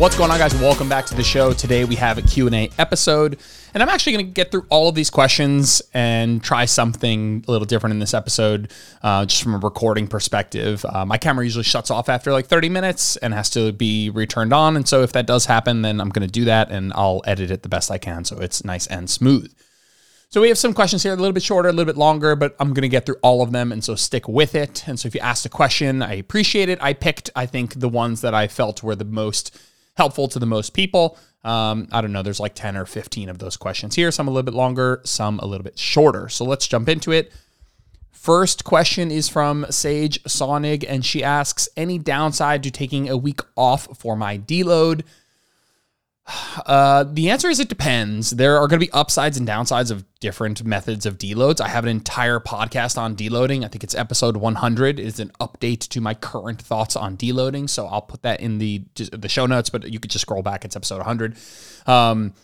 What's going on, guys? Welcome back to the show. Today we have a Q&A episode, and I'm actually going to get through all of these questions and try something a little different in this episode, uh, just from a recording perspective. Uh, my camera usually shuts off after like 30 minutes and has to be returned on, and so if that does happen, then I'm going to do that, and I'll edit it the best I can so it's nice and smooth. So we have some questions here, a little bit shorter, a little bit longer, but I'm going to get through all of them. And so stick with it. And so if you asked a question, I appreciate it. I picked, I think, the ones that I felt were the most helpful to the most people. Um, I don't know, there's like 10 or 15 of those questions here, some a little bit longer, some a little bit shorter. So let's jump into it. First question is from Sage Sonig, and she asks Any downside to taking a week off for my deload? Uh, the answer is it depends. There are going to be upsides and downsides of different methods of deloads. I have an entire podcast on deloading. I think it's episode 100 is an update to my current thoughts on deloading. So I'll put that in the the show notes, but you could just scroll back. It's episode 100. Um,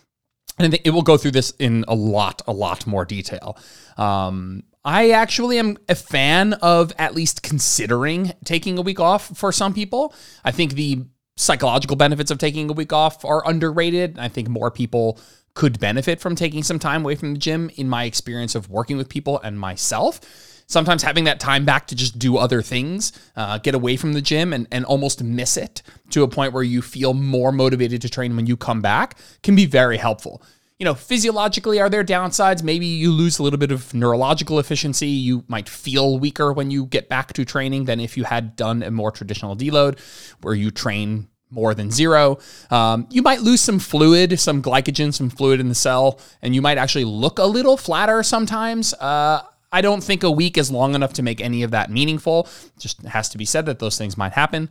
and it will go through this in a lot, a lot more detail. Um, I actually am a fan of at least considering taking a week off for some people. I think the psychological benefits of taking a week off are underrated. I think more people could benefit from taking some time away from the gym in my experience of working with people and myself. Sometimes having that time back to just do other things, uh, get away from the gym and, and almost miss it to a point where you feel more motivated to train when you come back can be very helpful you know, physiologically, are there downsides? Maybe you lose a little bit of neurological efficiency. You might feel weaker when you get back to training than if you had done a more traditional deload where you train more than zero. Um, you might lose some fluid, some glycogen, some fluid in the cell, and you might actually look a little flatter sometimes. Uh, I don't think a week is long enough to make any of that meaningful. Just has to be said that those things might happen.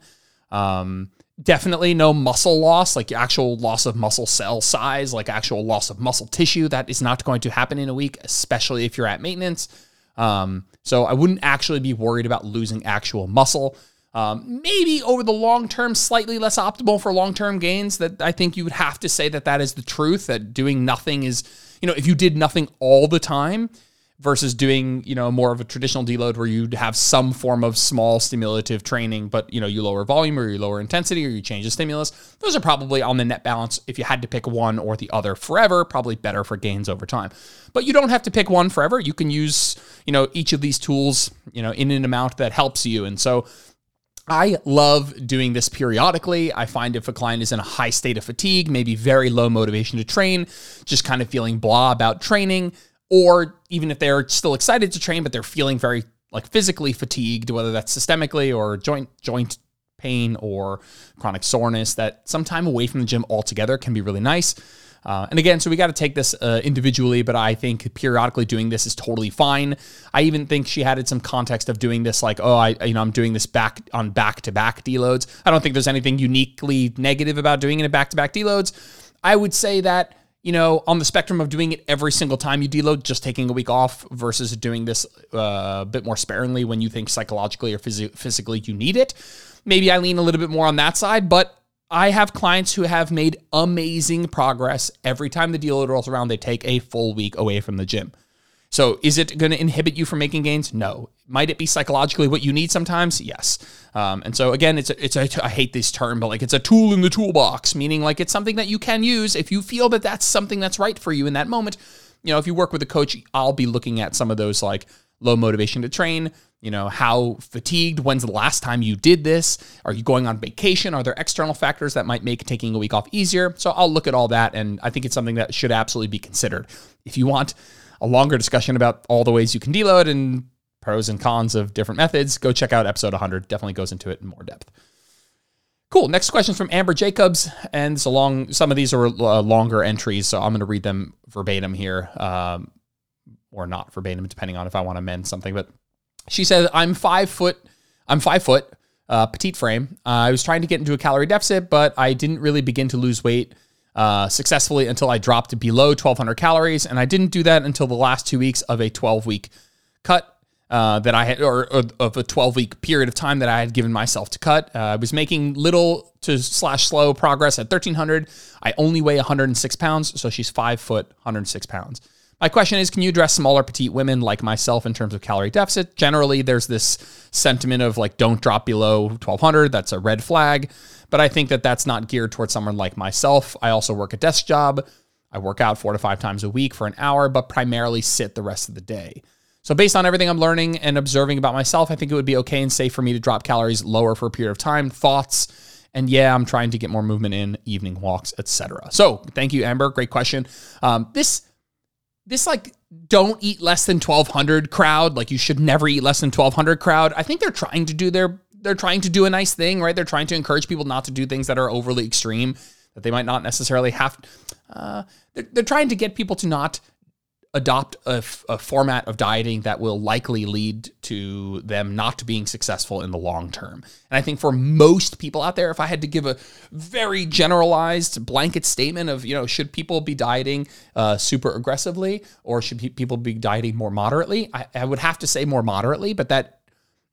Um, Definitely no muscle loss, like actual loss of muscle cell size, like actual loss of muscle tissue. That is not going to happen in a week, especially if you're at maintenance. Um, so I wouldn't actually be worried about losing actual muscle. Um, maybe over the long term, slightly less optimal for long term gains. That I think you would have to say that that is the truth. That doing nothing is, you know, if you did nothing all the time, versus doing you know more of a traditional deload where you'd have some form of small stimulative training but you know you lower volume or you lower intensity or you change the stimulus. Those are probably on the net balance. If you had to pick one or the other forever probably better for gains over time. But you don't have to pick one forever. You can use you know each of these tools you know in an amount that helps you. And so I love doing this periodically. I find if a client is in a high state of fatigue, maybe very low motivation to train, just kind of feeling blah about training, or even if they're still excited to train, but they're feeling very like physically fatigued, whether that's systemically or joint joint pain or chronic soreness, that some time away from the gym altogether can be really nice. Uh, and again, so we got to take this uh, individually, but I think periodically doing this is totally fine. I even think she added some context of doing this, like, oh, I, you know, I'm doing this back on back to back deloads. I don't think there's anything uniquely negative about doing it in back to back deloads. I would say that you know, on the spectrum of doing it every single time you deload, just taking a week off versus doing this uh, a bit more sparingly when you think psychologically or phys- physically you need it. Maybe I lean a little bit more on that side, but I have clients who have made amazing progress every time the deload rolls around. They take a full week away from the gym. So is it going to inhibit you from making gains? No. Might it be psychologically what you need sometimes? Yes. Um, and so again, it's a, it's a, I hate this term, but like it's a tool in the toolbox, meaning like it's something that you can use if you feel that that's something that's right for you in that moment. You know, if you work with a coach, I'll be looking at some of those like low motivation to train, you know, how fatigued, when's the last time you did this? Are you going on vacation? Are there external factors that might make taking a week off easier? So I'll look at all that and I think it's something that should absolutely be considered. If you want a longer discussion about all the ways you can deload and pros and cons of different methods, go check out episode 100. Definitely goes into it in more depth. Cool. Next question is from Amber Jacobs, and so long. Some of these are uh, longer entries, so I'm going to read them verbatim here, um, or not verbatim, depending on if I want to amend something. But she says, "I'm five foot. I'm five foot, uh, petite frame. Uh, I was trying to get into a calorie deficit, but I didn't really begin to lose weight uh, successfully until I dropped below 1,200 calories. And I didn't do that until the last two weeks of a 12 week cut uh, that I had, or, or, of a 12 week period of time that I had given myself to cut. Uh, I was making little to slash slow progress at 1,300. I only weigh 106 pounds, so she's five foot, 106 pounds. My question is Can you address smaller petite women like myself in terms of calorie deficit? Generally, there's this sentiment of like, don't drop below 1200. That's a red flag. But I think that that's not geared towards someone like myself. I also work a desk job. I work out four to five times a week for an hour, but primarily sit the rest of the day. So, based on everything I'm learning and observing about myself, I think it would be okay and safe for me to drop calories lower for a period of time. Thoughts? And yeah, I'm trying to get more movement in, evening walks, etc. So, thank you, Amber. Great question. Um, this this like don't eat less than 1200 crowd. Like you should never eat less than 1200 crowd. I think they're trying to do their they're trying to do a nice thing right? They're trying to encourage people not to do things that are overly extreme that they might not necessarily have uh, they're, they're trying to get people to not adopt a, a, format of dieting that will likely lead to them not being successful in the long term. And I think for most people out there, if I had to give a very generalized blanket statement of, you know, should people be dieting uh, super aggressively or should pe- people be dieting more moderately? I, I would have to say more moderately, but that,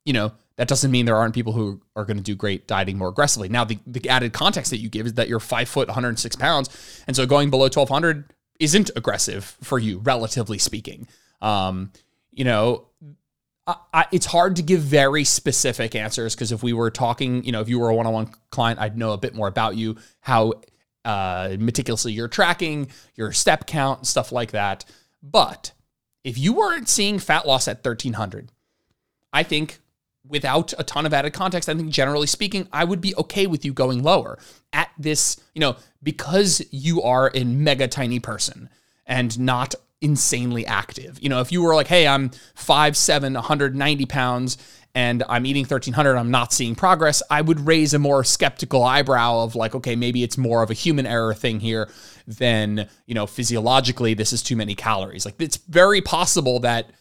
you know, that doesn't mean there aren't people who are going to do great dieting more aggressively. Now, the, the added context that you give is that you're five foot, 106 pounds. And so going below 1200 isn't aggressive for you, relatively speaking. Um, you know, I, I, it's hard to give very specific answers because if we were talking, you know, if you were a one-on-one client, I'd know a bit more about you, how uh, meticulously you're tracking your step count, stuff like that. But if you weren't seeing fat loss at 1300, I think without a ton of added context, I think generally speaking, I would be okay with you going lower at this, you know, because you are a mega tiny person and not insanely active. You know, if you were like, hey, I'm 5'7, 190 pounds, and I'm eating 1300, I'm not seeing progress, I would raise a more skeptical eyebrow of like, okay, maybe it's more of a human error thing here than, you know, physiologically, this is too many calories. Like, it's very possible that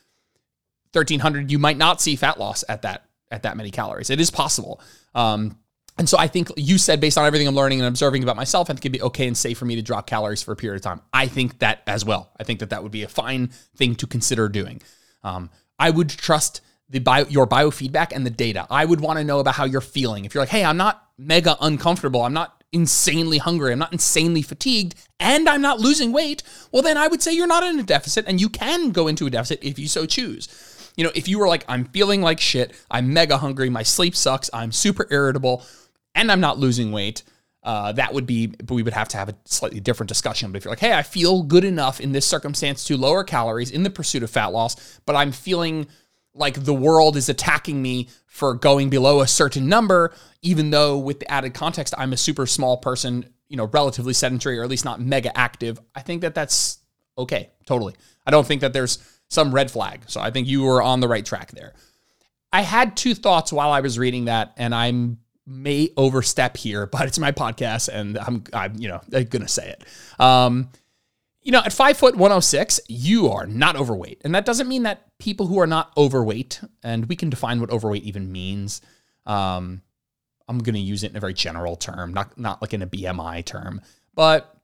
1300, you might not see fat loss at that at that many calories. It is possible. Um, and so I think you said, based on everything I'm learning and observing about myself, I think it'd be okay and safe for me to drop calories for a period of time. I think that as well. I think that that would be a fine thing to consider doing. Um, I would trust the bio, your biofeedback and the data. I would want to know about how you're feeling. If you're like, hey, I'm not mega uncomfortable, I'm not insanely hungry, I'm not insanely fatigued, and I'm not losing weight, well, then I would say you're not in a deficit and you can go into a deficit if you so choose. You know, if you were like, I'm feeling like shit, I'm mega hungry, my sleep sucks, I'm super irritable, and I'm not losing weight, uh, that would be, we would have to have a slightly different discussion. But if you're like, hey, I feel good enough in this circumstance to lower calories in the pursuit of fat loss, but I'm feeling like the world is attacking me for going below a certain number, even though with the added context, I'm a super small person, you know, relatively sedentary or at least not mega active. I think that that's okay, totally. I don't think that there's some red flag. So I think you were on the right track there. I had two thoughts while I was reading that, and I may overstep here, but it's my podcast, and I'm, I'm you know, gonna say it. Um, you know, at five foot 106, you are not overweight. And that doesn't mean that people who are not overweight, and we can define what overweight even means. Um, I'm to use it in a very general term, not, not like in a BMI term. But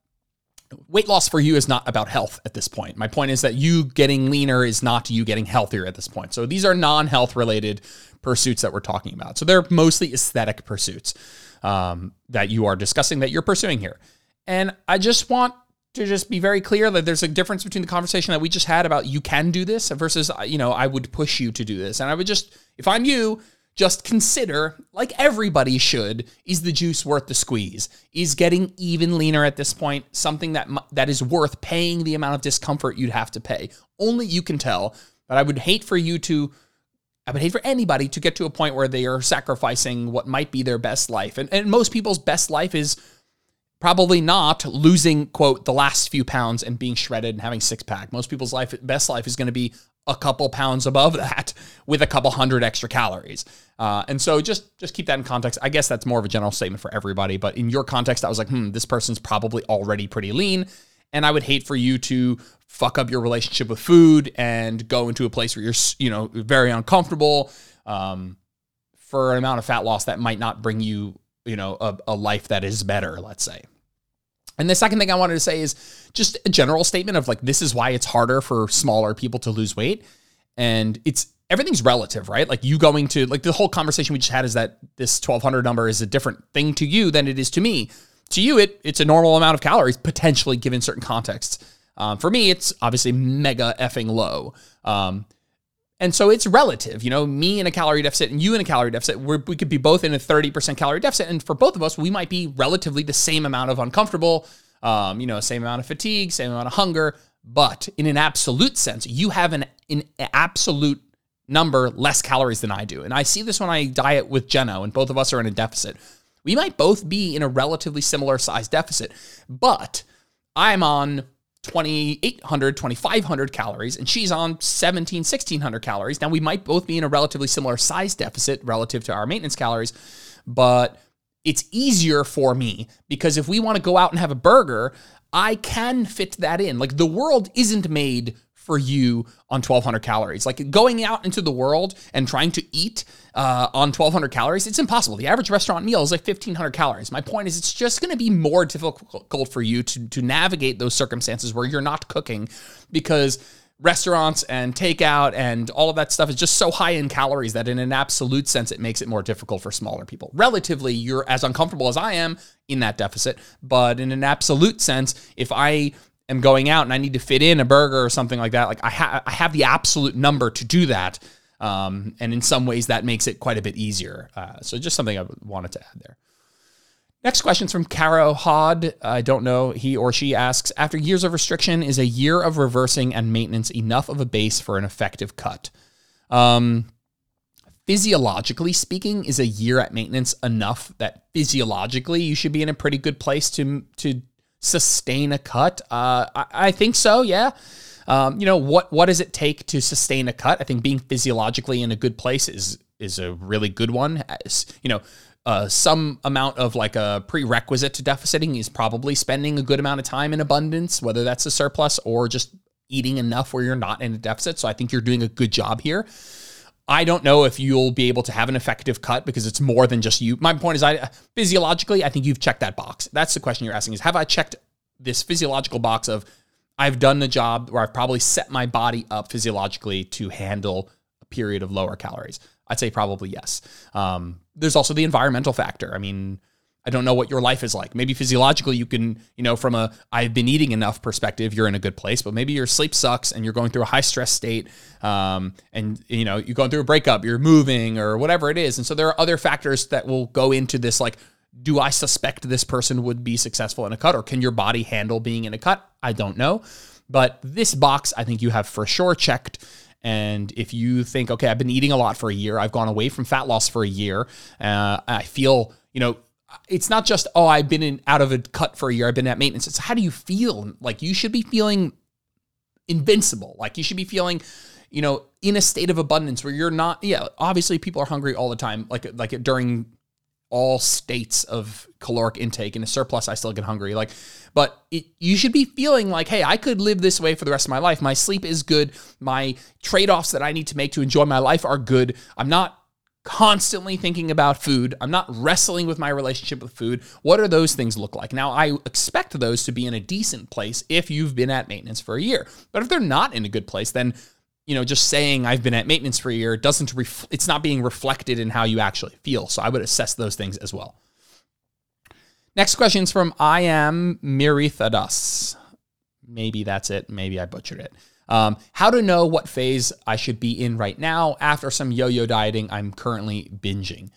weight loss for you is not about health at this point. My point is that you getting leaner is not you getting healthier at this point. So these are non health related pursuits that we're talking about. So they're mostly aesthetic pursuits um, that you are discussing that you're pursuing here. And I just want to just be very clear that there's a difference between the conversation that we just had about you can do this versus, you know, I would push you to do this. And I would just, if I'm you, just consider, like everybody should, is the juice worth the squeeze? Is getting even leaner at this point something that that is worth paying the amount of discomfort you'd have to pay? Only you can tell. But I would hate for you to I would hate for anybody to get to a point where they are sacrificing what might be their best life. And, and most people's best life is probably not losing, quote, the last few pounds and being shredded and having six pack. Most people's life, best life is going to be a couple pounds above that with a couple hundred extra calories. Uh, and so just just keep that in context. I guess that's more of a general statement for everybody, but in your context, I was like, hmm, this person's probably already pretty lean. And I would hate for you to fuck up your relationship with food and go into a place where you're, you know, very uncomfortable um, for an amount of fat loss that might not bring you, you know, a, a life that is better, let's say. And the second thing I wanted to say is just a general statement of like, this is why it's harder for smaller people to lose weight. And it's everything's relative, right? Like you going to, like the whole conversation we just had is that this 1200 number is a different thing to you than it is to me. To you, it it's a normal amount of calories, potentially given certain contexts. Um, for me, it's obviously mega effing low. Um, and so it's relative, you know, me in a calorie deficit and you in a calorie deficit, we could be both in a 30% calorie deficit. And for both of us, we might be relatively the same amount of uncomfortable, um, you know, same amount of fatigue, same amount of hunger. But in an absolute sense, you have an, an absolute number less calories than I do. And I see this when I diet with Jenna, and both of us are in a deficit. We might both be in a relatively similar size deficit, but I'm on 2800 2500 calories and she's on 17 1600 calories. Now we might both be in a relatively similar size deficit relative to our maintenance calories but it's easier for me because if we want to go out and have a burger i can fit that in. Like the world isn't made for you on 1200 calories. Like going out into the world and trying to eat uh, on 1200 calories, it's impossible. The average restaurant meal is like 1500 calories. My point is, it's just going to be more difficult for you to, to navigate those circumstances where you're not cooking because restaurants and takeout and all of that stuff is just so high in calories that in an absolute sense it makes it more difficult for smaller people. Relatively, you're as uncomfortable as I am in that deficit, but in an absolute sense, if I am going out and I need to fit in a burger or something like that, like I, ha- I have the absolute number to do that. Um, and in some ways, that makes it quite a bit easier. Uh, so just something I wanted to add there. Next question is from Caro Hod. I don't know. He or she asks After years of restriction, is a year of reversing and maintenance enough of a base for an effective cut? Um, physiologically speaking, is a year at maintenance enough that physiologically you should be in a pretty good place to, to sustain a cut? Uh, I, I, think so. Yeah. Um, you know what? What does it take to sustain a cut? I think being physiologically in a good place is is a really good one. As, you know, uh, some amount of like a prerequisite to deficiting is probably spending a good amount of time in abundance, whether that's a surplus or just eating enough where you're not in a deficit. So I think you're doing a good job here. I don't know if you'll be able to have an effective cut because it's more than just you. My point is, I physiologically, I think you've checked that box. That's the question you're asking: is have I checked this physiological box of I've done the job where I've probably set my body up physiologically to handle a period of lower calories? I'd say probably yes. Um, there's also the environmental factor. I mean, I don't know what your life is like. Maybe physiologically, you can, you know, from a I've been eating enough perspective, you're in a good place. But maybe your sleep sucks and you're going through a high stress state, um, and you know you're going through a breakup, you're moving or whatever it is. And so there are other factors that will go into this. Like, do I suspect this person would be successful in a cut, or can your body handle being in a cut? I don't know. But this box, I think you have for sure checked. And if you think, okay, I've been eating a lot for a year, I've gone away from fat loss for a year, uh, I feel, you know, it's not just oh I've been in out of a cut for a year. I've been at maintenance. It's how do you feel? Like you should be feeling invincible. Like you should be feeling, you know, in a state of abundance where you're not. Yeah, obviously people are hungry all the time. Like like during all states of caloric intake in a surplus i still get hungry like but it, you should be feeling like hey i could live this way for the rest of my life my sleep is good my trade-offs that i need to make to enjoy my life are good i'm not constantly thinking about food. I'm not wrestling with my relationship with food. What do those things look like? Now, I expect those to be in a decent place if you've been at maintenance for a year. But if they're not in a good place, then you know, just saying I've been at maintenance for a year doesn't ref- it's not being reflected in how you actually feel. So I would assess those things as well. Next question is from I am Mirithadas. Maybe that's it. Maybe I butchered it. Um, how to know what phase I should be in right now after some yo yo dieting I'm currently binging.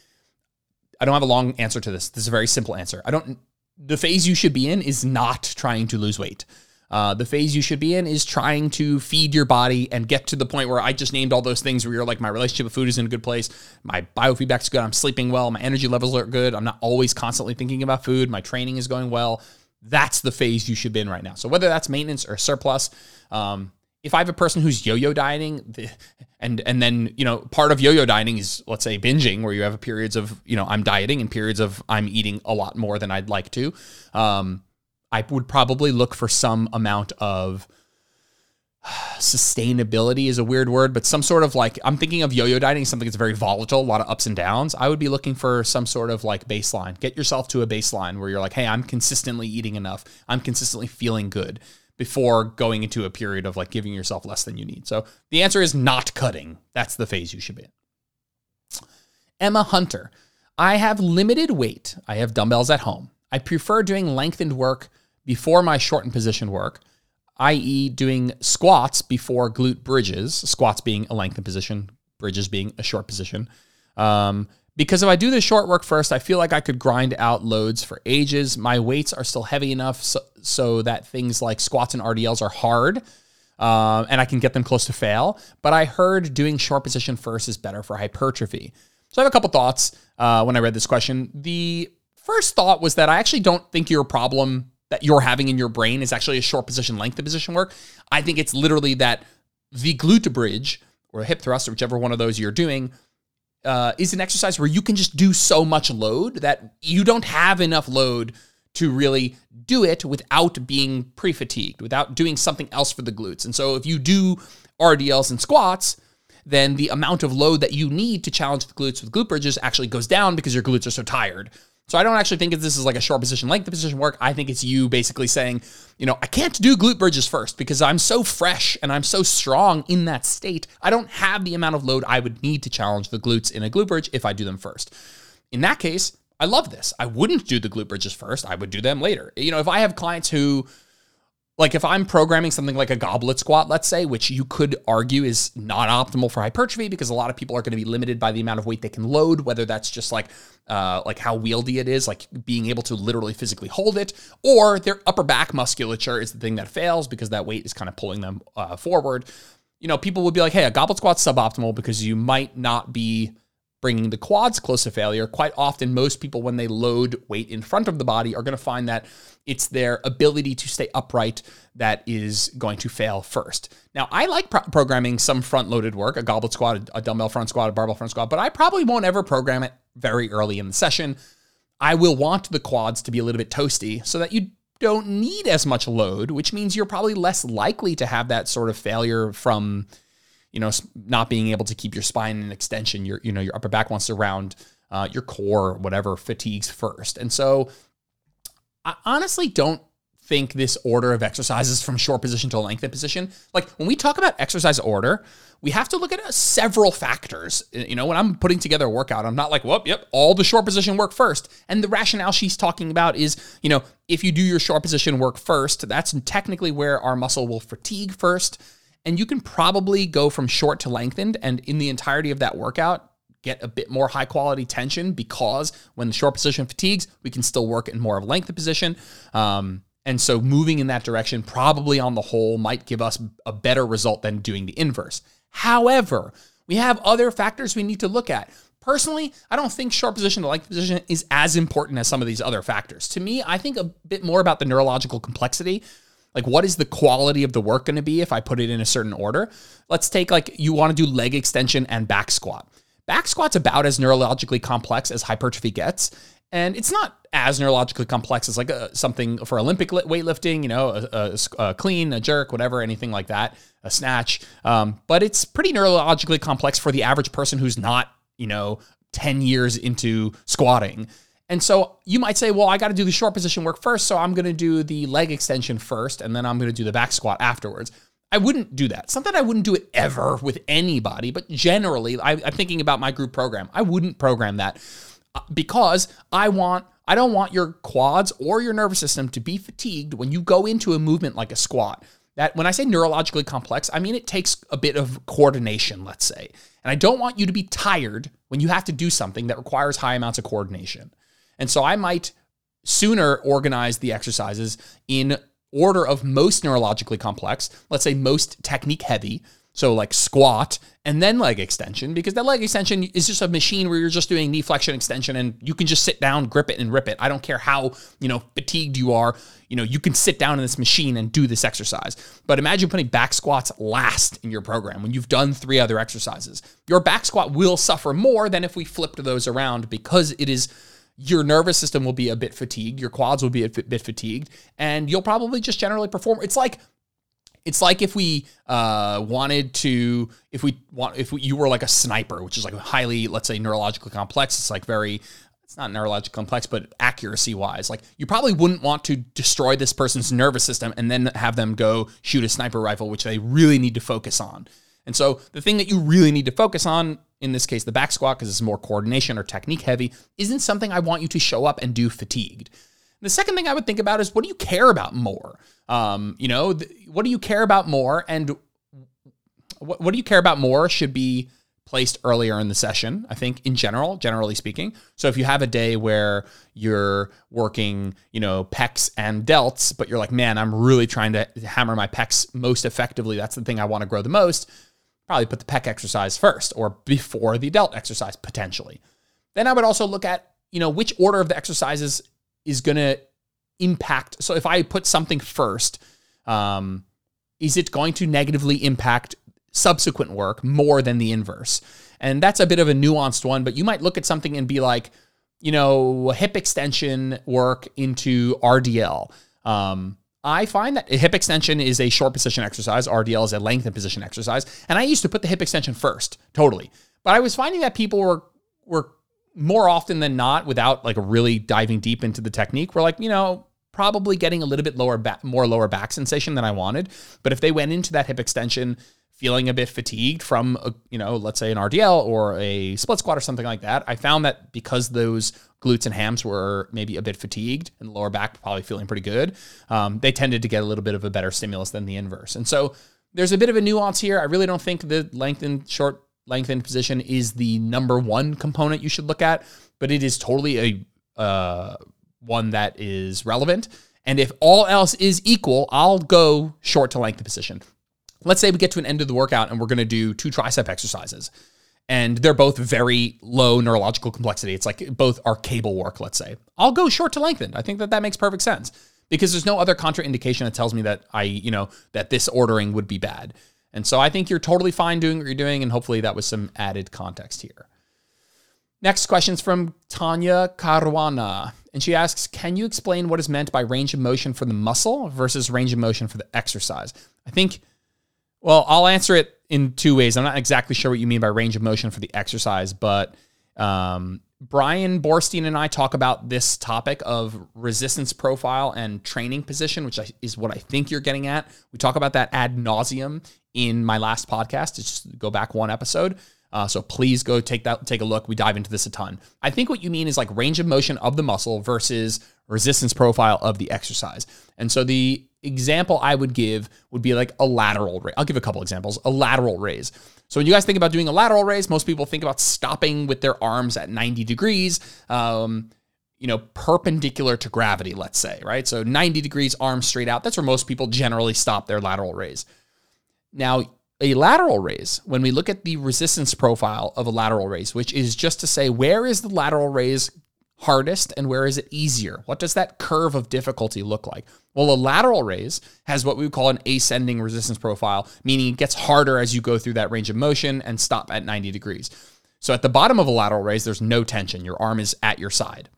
I don't have a long answer to this. This is a very simple answer. I don't, the phase you should be in is not trying to lose weight. Uh, the phase you should be in is trying to feed your body and get to the point where I just named all those things where you're like, my relationship with food is in a good place. My biofeedback's good. I'm sleeping well. My energy levels are good. I'm not always constantly thinking about food. My training is going well. That's the phase you should be in right now. So whether that's maintenance or surplus, um, if I have a person who's yo-yo dieting, and and then you know part of yo-yo dieting is let's say binging, where you have periods of you know I'm dieting and periods of I'm eating a lot more than I'd like to. Um, I would probably look for some amount of sustainability is a weird word, but some sort of like I'm thinking of yo-yo dieting, something that's very volatile, a lot of ups and downs. I would be looking for some sort of like baseline. Get yourself to a baseline where you're like, hey, I'm consistently eating enough. I'm consistently feeling good before going into a period of like giving yourself less than you need. So the answer is not cutting. That's the phase you should be in. Emma Hunter. I have limited weight. I have dumbbells at home. I prefer doing lengthened work before my shortened position work. i.e., doing squats before glute bridges, squats being a lengthened position, bridges being a short position. Um, because if I do the short work first, I feel like I could grind out loads for ages. My weights are still heavy enough so, so that things like squats and RDLs are hard um, and I can get them close to fail. But I heard doing short position first is better for hypertrophy. So I have a couple thoughts uh, when I read this question. The first thought was that I actually don't think your problem that you're having in your brain is actually a short position length of position work. I think it's literally that the glute bridge or hip thrust, or whichever one of those you're doing, uh, is an exercise where you can just do so much load that you don't have enough load to really do it without being pre fatigued, without doing something else for the glutes. And so if you do RDLs and squats, then the amount of load that you need to challenge the glutes with glute bridges actually goes down because your glutes are so tired. So I don't actually think this is like a short position length of position work. I think it's you basically saying, you know, I can't do glute bridges first because I'm so fresh and I'm so strong in that state. I don't have the amount of load I would need to challenge the glutes in a glute bridge if I do them first. In that case, I love this. I wouldn't do the glute bridges first. I would do them later. You know, if I have clients who like if I'm programming something like a goblet squat, let's say, which you could argue is not optimal for hypertrophy because a lot of people are going to be limited by the amount of weight they can load, whether that's just like uh, like how wieldy it is, like being able to literally physically hold it, or their upper back musculature is the thing that fails because that weight is kind of pulling them uh, forward. You know, people would be like, "Hey, a goblet squat's suboptimal because you might not be bringing the quads close to failure. Quite often, most people, when they load weight in front of the body, are going to find that it's their ability to stay upright that is going to fail first. Now, I like pro- programming some front loaded work, a goblet squat, a dumbbell front squat, a barbell front squat, but I probably won't ever program it very early in the session. I will want the quads to be a little bit toasty so that you don't need as much load, which means you're probably less likely to have that sort of failure from you know, not being able to keep your spine in extension, your, you know, your upper back wants to round uh, your core, whatever fatigues first. And so I honestly don't think this order of exercises from short position to lengthened position. Like when we talk about exercise order, we have to look at uh, several factors. You know, when I'm putting together a workout, I'm not like, well, yep, all the short position work first. And the rationale she's talking about is, you know, if you do your short position work first, that's technically where our muscle will fatigue first. And you can probably go from short to lengthened and in the entirety of that workout, get a bit more high quality tension because when the short position fatigues, we can still work in more of a lengthened position. Um, and so moving in that direction, probably on the whole, might give us a better result than doing the inverse. However, we have other factors we need to look at. Personally, I don't think short position to length position is as important as some of these other factors. To me, I think a bit more about the neurological complexity like, what is the quality of the work going to be if I put it in a certain order? Let's take like you want to do leg extension and back squat. Back squat's about as neurologically complex as hypertrophy gets. And it's not as neurologically complex as like a, something for Olympic weightlifting, you know, a, a, a, clean, a jerk, whatever, anything like that, a snatch. Um, but it's pretty neurologically complex for the average person who's not, you know, 10 years into squatting. And so you might say, well, I got to do the short position work first. So I'm going to do the leg extension first, and then I'm going to do the back squat afterwards. I wouldn't do that. Something I wouldn't do it ever with anybody, but generally, I, am thinking about my group program. I wouldn't program that uh, because I want. I don't want your quads or your nervous system to be fatigued when you go into a movement like a squat. That when I say neurologically complex, I mean it takes a bit of coordination, let's say. And I don't want you to be tired when you have to do something that requires high amounts of coordination. And so I might sooner organize the exercises in order of most neurologically complex, let's say most technique heavy. So like squat and then leg extension, because that leg extension is just a machine where you're just doing knee flexion extension and you can just sit down, grip it and rip it. I don't care how, you know, fatigued you are. You know, you can sit down in this machine and do this exercise. But imagine putting back squats last in your program when you've done three other exercises. Your back squat will suffer more than if we flipped those around because it is your nervous system will be a bit fatigued, your quads will be a bit fatigued, and you'll probably just generally perform. It's like it's like if we uh, wanted to, if we want, if we, you were like a sniper, which is like highly, let's say, neurologically complex. It's like very, it's not neurologically complex, but accuracy wise, like you probably wouldn't want to destroy this person's nervous system and then have them go shoot a sniper rifle, which they really need to focus on. And so the thing that you really need to focus on in this case, the back squat, because it's more coordination or technique heavy, isn't something I want you to show up and do fatigued. The second thing I would think about is what do you care about more? Um, you know, th- what do you care about more? And what, what do you care about more should be placed earlier in the session, I think, in general, generally speaking. So if you have a day where you're working, you know, pecs and delts, but you're like, man, I'm really trying to hammer my pecs most effectively. That's the thing I want to grow the most. Probably put the pec exercise first or before the delt exercise potentially. Then I would also look at, you know, which order of the exercises is going to impact. So if I put something first, um, is it going to negatively impact subsequent work more than the inverse. And that's a bit of a nuanced one, but you might look at something and be like, you know, hip extension work into RDL. Um, I find that hip extension is a short position exercise, RDL is a lengthened position exercise, and I used to put the hip extension first, totally. But I was finding that people were were more often than not, without like really diving deep into the technique, were like, you know, probably getting a little bit lower back, more lower back sensation than I wanted. But if they went into that hip extension feeling a bit fatigued from, a, you know, let's say an RDL or a split squat or something like that, I found that because those glutes and hams were maybe a bit fatigued and lower back probably feeling pretty good, um, they tended to get a little bit of a better stimulus than the inverse. And so there's a bit of a nuance here. I really don't think the lengthened short lengthened position is the number one component you should look at, but it is totally a uh, one that is relevant. And if all else is equal, I'll go short to lengthen position let's say we get to an end of the workout and we're going to do two tricep exercises and they're both very low neurological complexity. It's like both are cable work, let's say. I'll go short to lengthened. I think that that makes perfect sense because there's no other contraindication that tells me that I, you know, that this ordering would be bad. And so I think you're totally fine doing what you're doing. And hopefully that was some added context here. Next question is from Tanya Caruana. And she asks, can you explain what is meant by range of motion for the muscle versus range of motion for the exercise? I think well, I'll answer it in two ways. I'm not exactly sure what you mean by range of motion for the exercise, but um, Bryan Boorstein and I talk about this topic of resistance profile and training position, which is what I think you're getting at. We talk about that ad nauseum in my last podcast. Just go back one episode. Uh, so please go take that, take a look. We dive into this a ton. I think what you mean is like range of motion of the muscle versus resistance profile of the exercise. And so the example I would give would be like a lateral raise. I'll give a couple examples. A lateral raise. So when you guys think about doing a lateral raise, most people think about stopping with their arms at 90 degrees, um, you know, perpendicular to gravity, let's say, right? So 90 degrees, arms straight out. That's where most people generally stop their lateral raise. Now, a lateral raise, when we look at the resistance profile of a lateral raise, which is just to say, where is the lateral raise hardest and where is it easier? What does that curve of difficulty look like? Well, a lateral raise has what we would call an ascending resistance profile, meaning it gets harder as you go through that range of motion and stop at 90 degrees. So at the bottom of a lateral raise, there's no tension. Your arm is at your side.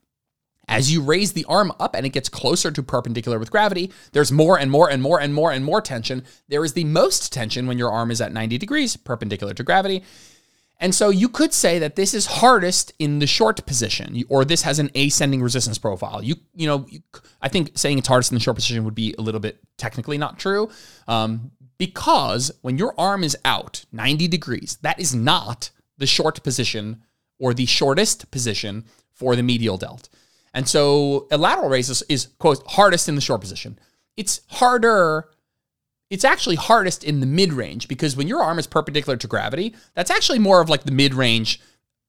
As you raise the arm up and it gets closer to perpendicular with gravity, there's more and more and more and more and more tension. There is the most tension when your arm is at 90 degrees perpendicular to gravity. And so you could say that this is hardest in the short position, or this has an ascending resistance profile. You, you know, you, I think saying it's hardest in the short position would be a little bit technically not true, um, because when your arm is out 90 degrees, that is not the short position or the shortest position for the medial delt. And so a lateral raise is, is quote hardest in the short position. It's harder it's actually hardest in the mid range because when your arm is perpendicular to gravity, that's actually more of like the mid range,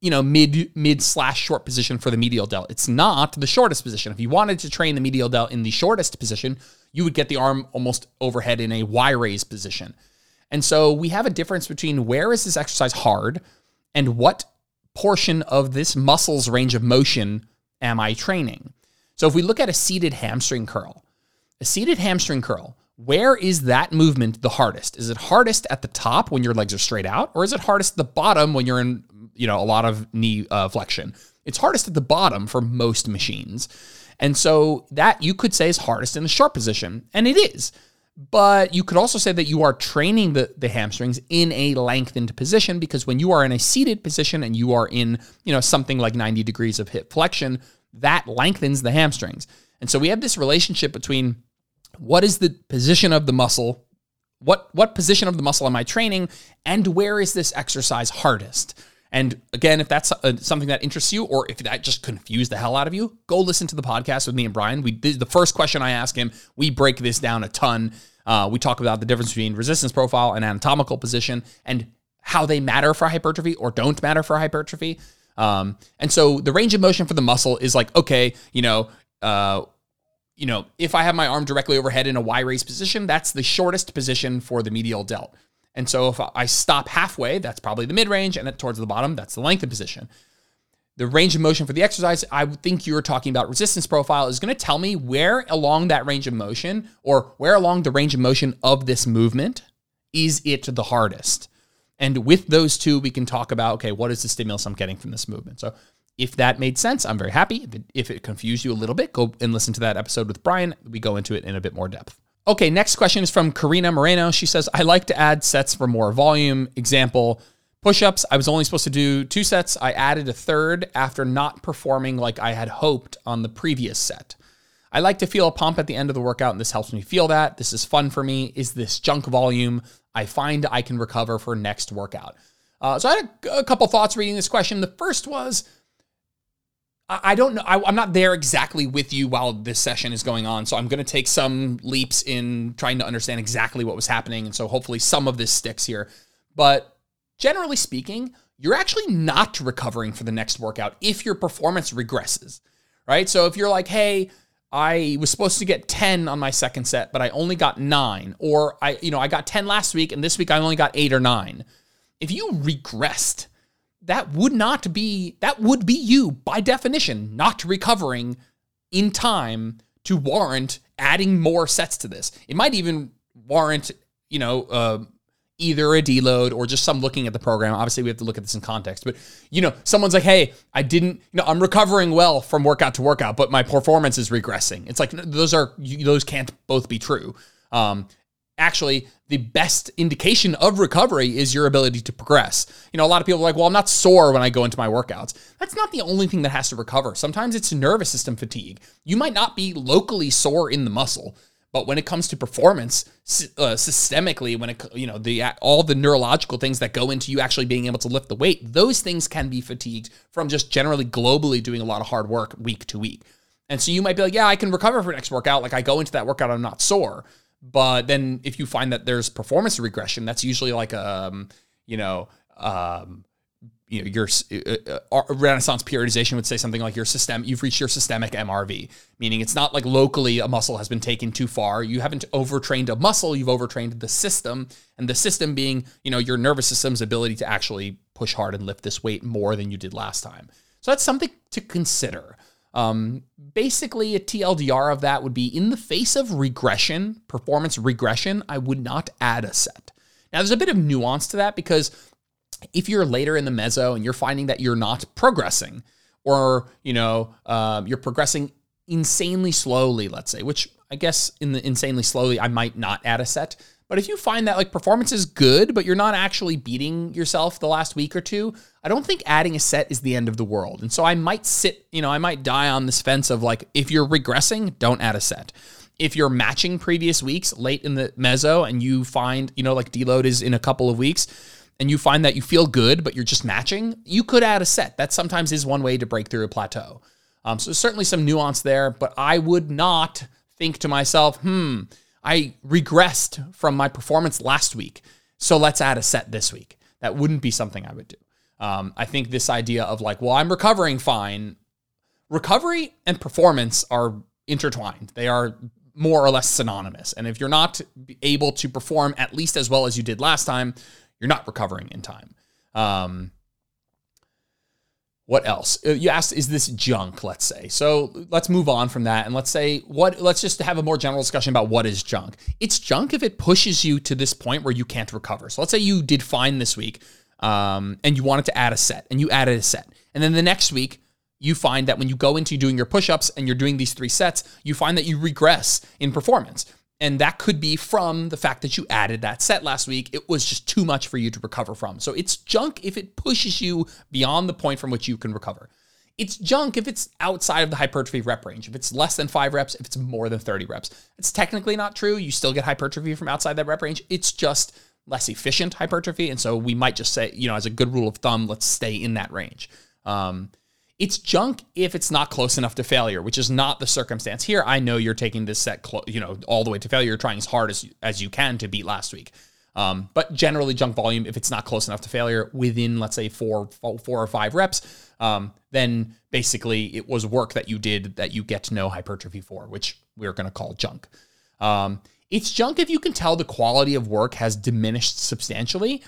you know, mid mid slash short position for the medial delt. It's not the shortest position. If you wanted to train the medial delt in the shortest position, you would get the arm almost overhead in a Y raise position. And so we have a difference between where is this exercise hard and what portion of this muscle's range of motion am I training. So if we look at a seated hamstring curl, a seated hamstring curl, where is that movement the hardest? Is it hardest at the top when your legs are straight out, or is it hardest at the bottom when you're in, you know, a lot of knee uh, flexion? It's hardest at the bottom for most machines. And so that you could say is hardest in the short position, and it is. But you could also say that you are training the, the hamstrings in a lengthened position because when you are in a seated position and you are in, you know, something like 90 degrees of hip flexion, that lengthens the hamstrings. And so we have this relationship between what is the position of the muscle? What what position of the muscle am I training and where is this exercise hardest? And again, if that's uh, something that interests you, or if that just confused the hell out of you, go listen to the podcast with me and Bryan. We the first question I ask him, we break this down a ton. Uh, we talk about the difference between resistance profile and anatomical position, and how they matter for hypertrophy or don't matter for hypertrophy. Um, and so the range of motion for the muscle is like, okay, you know, uh, you know, if I have my arm directly overhead in a Y raise position, that's the shortest position for the medial delt. And so if I stop halfway, that's probably the mid range, and towards the bottom, that's the lengthened position. The range of motion for the exercise, I think you were talking about resistance profile, is going to tell me where along that range of motion or where along the range of motion of this movement is it the hardest. And with those two, we can talk about okay, what is the stimulus I'm getting from this movement? So if that made sense, I'm very happy. If it, if it confused you a little bit, go and listen to that episode with Bryan. We go into it in a bit more depth. Okay, next question is from Karina Moreno. She says, I like to add sets for more volume. Example, push ups. I was only supposed to do two sets. I added a third after not performing like I had hoped on the previous set. I like to feel a pump at the end of the workout, and this helps me feel that. This is fun for me. Is this junk volume? I find I can recover for next workout. Uh, so I had a, a couple thoughts reading this question. The first was, I don't know. I, am not there exactly with you while this session is going on. So I'm going to take some leaps in trying to understand exactly what was happening. And so hopefully some of this sticks here. But generally speaking, you're actually not recovering for the next workout if your performance regresses, right? So if you're like, hey, I was supposed to get 10 on my second set, but I only got nine, or I, you know, I got 10 last week and this week I only got eight or nine. If you regressed, that would not be that would be you by definition not recovering in time to warrant adding more sets to this. It might even warrant, you know, uh, either a deload or just some looking at the program. Obviously, we have to look at this in context. But you know, someone's like, "Hey, I didn't. You know, I'm recovering well from workout to workout, but my performance is regressing." It's like those are those can't both be true. Um, actually the best indication of recovery is your ability to progress. You know, a lot of people are like, well, I'm not sore when I go into my workouts. That's not the only thing that has to recover. Sometimes it's nervous system fatigue. You might not be locally sore in the muscle, but when it comes to performance, uh, systemically, when it you know the all the neurological things that go into you actually being able to lift the weight, those things can be fatigued from just generally globally doing a lot of hard work week to week. And so you might be like, yeah, I can recover for next workout. Like I go into that workout, I'm not sore. But then if you find that there's performance regression, that's usually like um, you know, um, you know, your uh, uh, Renaissance periodization would say something like your system, you've reached your systemic MRV, meaning it's not like locally a muscle has been taken too far. You haven't overtrained a muscle, you've overtrained the system, and the system being, you know, your nervous system's ability to actually push hard and lift this weight more than you did last time. So that's something to consider. Um, basically, a TLDR of that would be in the face of regression, performance regression, I would not add a set. Now, there's a bit of nuance to that because if you're later in the meso and you're finding that you're not progressing, or you know um, you're progressing insanely slowly, let's say, which I guess in the insanely slowly I might not add a set. But if you find that like performance is good, but you're not actually beating yourself the last week or two, I don't think adding a set is the end of the world. And so I might sit, you know, I might die on this fence of like, if you're regressing, don't add a set. If you're matching previous weeks late in the meso and you find, you know, like deload is in a couple of weeks and you find that you feel good, but you're just matching, you could add a set. That sometimes is one way to break through a plateau. Um, so there's certainly some nuance there, but I would not think to myself, hmm, I regressed from my performance last week. So let's add a set this week. That wouldn't be something I would do. Um, I think this idea of like, well, I'm recovering fine. Recovery and performance are intertwined. They are more or less synonymous. And if you're not able to perform at least as well as you did last time, you're not recovering in time. Um, what else? Uh, you asked, is this junk? Let's say. So let's move on from that and let's say what. Let's just have a more general discussion about what is junk. It's junk if it pushes you to this point where you can't recover. So let's say you did fine this week, um, and you wanted to add a set, and you added a set, and then the next week you find that when you go into doing your push-ups and you're doing these three sets, you find that you regress in performance. And that could be from the fact that you added that set last week. It was just too much for you to recover from. So it's junk if it pushes you beyond the point from which you can recover. It's junk if it's outside of the hypertrophy rep range. If it's less than five reps, if it's more than 30 reps. It's technically not true. You still get hypertrophy from outside that rep range. It's just less efficient hypertrophy. And so we might just say, you know, as a good rule of thumb, let's stay in that range. Um, it's junk if it's not close enough to failure, which is not the circumstance here. I know you're taking this set, clo- you know, all the way to failure. You're trying as hard as as you can to beat last week. Um, but generally, junk volume, if it's not close enough to failure within, let's say, four, four or five reps, um, then basically it was work that you did that you get no hypertrophy for, which we're going to call junk. Um, it's junk if you can tell the quality of work has diminished substantially